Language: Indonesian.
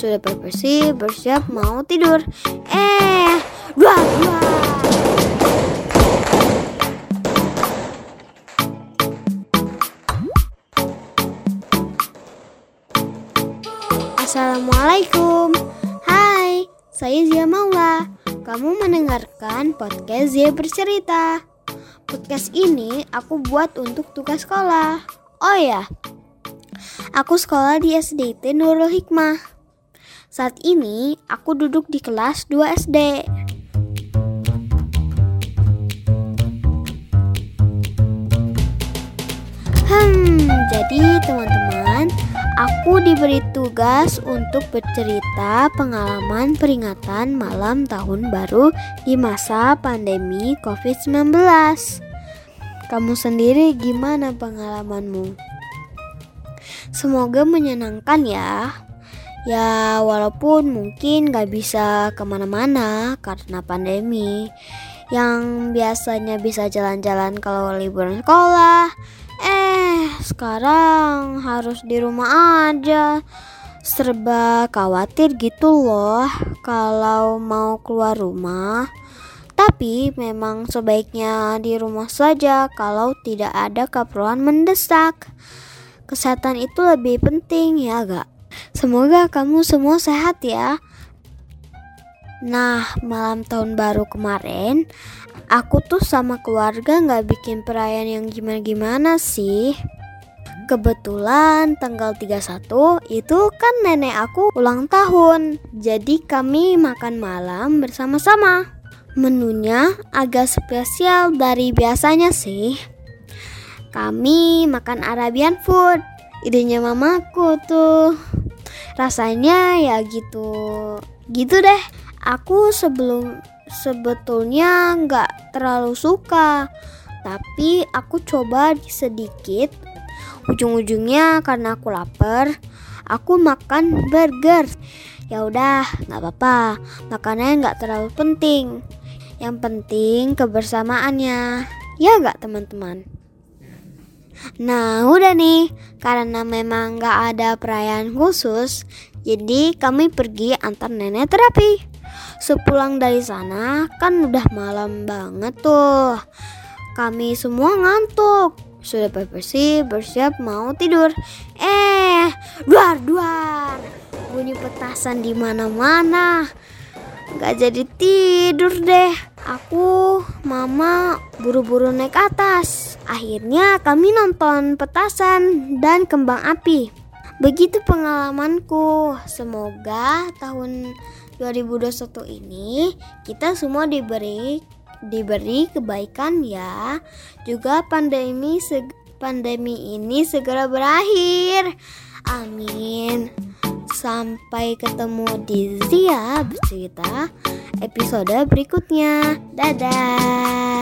sudah bersih, bersiap mau tidur. Eh, dua dua. Assalamualaikum. Hai, saya Zia Maula. Kamu mendengarkan podcast Zia bercerita. Podcast ini aku buat untuk tugas sekolah. Oh ya, aku sekolah di SDT Nurul Hikmah. Saat ini aku duduk di kelas 2 SD. Hmm, jadi teman-teman, aku diberi tugas untuk bercerita pengalaman peringatan malam tahun baru di masa pandemi COVID-19. Kamu sendiri gimana pengalamanmu? Semoga menyenangkan ya. Ya walaupun mungkin gak bisa ke mana-mana karena pandemi. Yang biasanya bisa jalan-jalan kalau liburan sekolah. Eh sekarang harus di rumah aja. Serba khawatir gitu loh kalau mau keluar rumah. Tapi memang sebaiknya di rumah saja kalau tidak ada keperluan mendesak. Kesehatan itu lebih penting ya gak? Semoga kamu semua sehat ya. Nah, malam tahun baru kemarin, aku tuh sama keluarga nggak bikin perayaan yang gimana-gimana sih. Kebetulan tanggal 31 itu kan nenek aku ulang tahun. Jadi kami makan malam bersama-sama. Menunya agak spesial dari biasanya sih. Kami makan Arabian food. Idenya mamaku tuh. Rasanya ya gitu. Gitu deh. Aku sebelum sebetulnya nggak terlalu suka. Tapi aku coba sedikit. Ujung-ujungnya karena aku lapar, aku makan burger. Ya udah, nggak apa-apa. Makannya nggak terlalu penting. Yang penting kebersamaannya. Ya nggak teman-teman? Nah udah nih, karena memang nggak ada perayaan khusus, jadi kami pergi antar nenek terapi. Sepulang dari sana kan udah malam banget tuh. Kami semua ngantuk. Sudah bersih, bersiap mau tidur. Eh, duar duar. Bunyi petasan di mana-mana. Gak jadi tidur deh. Aku, mama buru-buru naik atas. Akhirnya kami nonton petasan dan kembang api. Begitu pengalamanku. Semoga tahun 2021 ini kita semua diberi diberi kebaikan ya. Juga pandemi pandemi ini segera berakhir. Amin. Sampai ketemu di Zia bercerita episode berikutnya. Dadah.